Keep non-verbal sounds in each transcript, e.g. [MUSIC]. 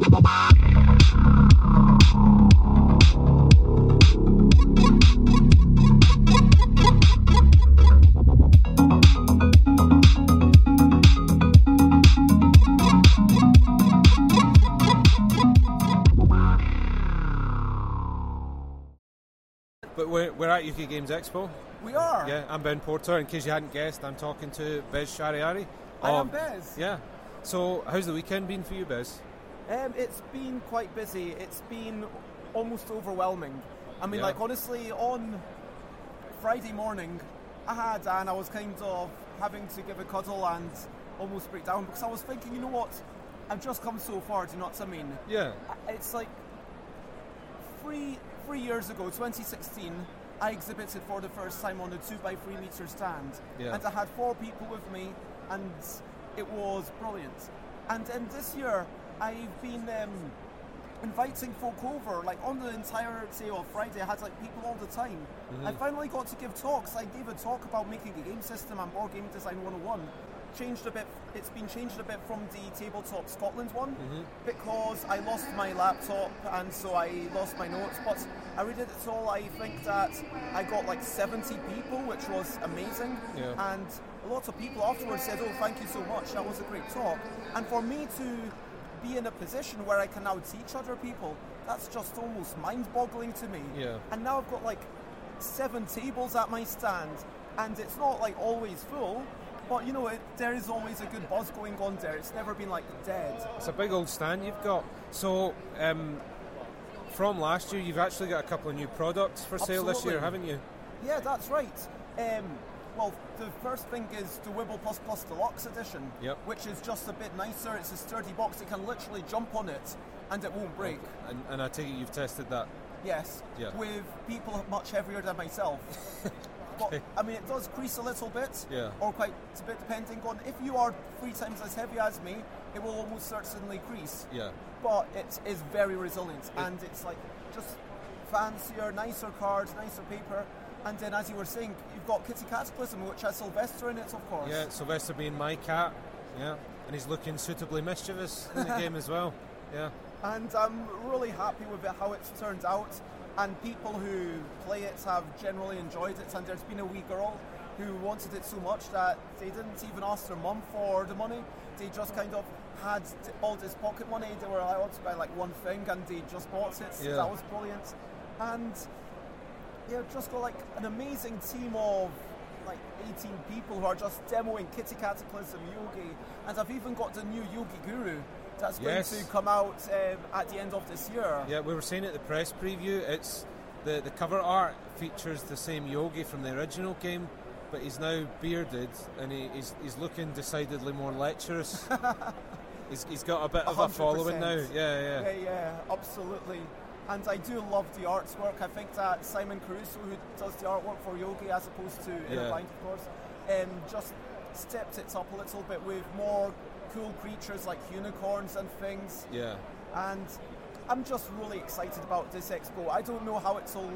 But we're, we're at UK Games Expo. We are. Yeah, I'm Ben Porter. In case you hadn't guessed, I'm talking to Bez Shahriari. I am Bez. Yeah. So, how's the weekend been for you, Bez? Um, it's been quite busy. It's been almost overwhelming. I mean, Yeah. like honestly, on Friday morning, I had and I was kind of having to give a cuddle and almost break down because I was thinking, you know what, I've just come so far. Do you know what I mean? Yeah. It's like three three years ago, 2016. I exhibited for the first time on a two by three meter stand, Yeah. and I had four people with me, and it was brilliant. And then this year, I've been um, inviting folk over, like on the entirety of Friday. I had like people all the time. I finally got to give talks. I gave a talk about making a game system and board game design 101. Changed a bit. It's been changed a bit from the tabletop Scotland one because I lost my laptop and so I lost my notes. But I redid it all. I think that I got like 70 people, which was amazing. Yeah. And a lot of people afterwards said, "Oh, thank you so much. That was a great talk." And for me to be in a position where I can now teach other people, that's just almost mind-boggling to me. Yeah. And now I've got like seven tables at my stand, and it's not like always full, but you know, it, there is always a good buzz going on there. It's never been like dead. It's a big old stand you've got. So, um, from last year, you've actually got a couple of new products for sale this year, haven't you? Yeah, that's right. Um, well, the first thing is the Wibble Plus Plus Deluxe Edition, Yep. which is just a bit nicer. It's a sturdy box. It can literally jump on it, and it won't break. And, and I take it you've tested that. Yes, Yeah. with people much heavier than myself. [LAUGHS] but, I mean, it does crease a little bit, Yeah. or quite a bit depending on. If you are three times as heavy as me, it will almost certainly crease. Yeah. But it is very resilient, and it's like just fancier, nicer cards, nicer paper. And then, as you were saying, you've got Kitty Cataclysm, which has Sylvester in it, of course. Yeah, Sylvester being my cat. Yeah. And he's looking suitably mischievous in the [LAUGHS] game as well. Yeah. and I'm really happy with it, how it's turned out. And people who play it have generally enjoyed it. And there's been a wee girl who wanted it so much that they didn't even ask their mum for the money. They just kind of had all this pocket money. They were allowed oh, to buy like one thing, and they just bought it. So Yeah. that was brilliant. And yeah, just got like an amazing team of like 18 people who are just demoing Kitty Cataclysm Yogi, and I've even got the new Yogi Guru that's going Yes. to come out um, at the end of this year. Yeah, we were saying at the press preview, it's the, the cover art features the same Yogi from the original game, but he's now bearded and he, he's, he's looking decidedly more lecherous. [LAUGHS] he's, he's got a bit of a following now. Yeah, yeah. yeah, yeah, absolutely. And I do love the artwork. I think that Simon Caruso, who does the artwork for Yogi as opposed to Yeah. Inner Blind, of course, um, just stepped it up a little bit with more cool creatures like unicorns and things. Yeah. and I'm just really excited about this expo. I don't know how it'll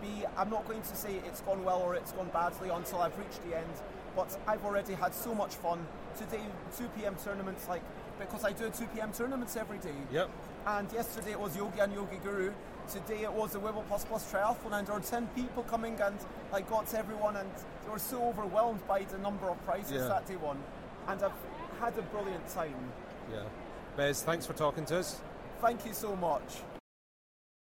be. I'm not going to say it's gone well or it's gone badly until I've reached the end, but I've already had so much fun. Today, 2 p.m. tournaments, like because I do 2 p.m. tournaments every day. Yep. And yesterday it was Yogi and Yogi Guru. Today it was the Wibble Plus Plus Triathlon, and there were 10 people coming, and I got to everyone, and they were so overwhelmed by the number of prizes Yeah. that they won. And I've had a brilliant time. Yeah. Bez, thanks for talking to us. Thank you so much.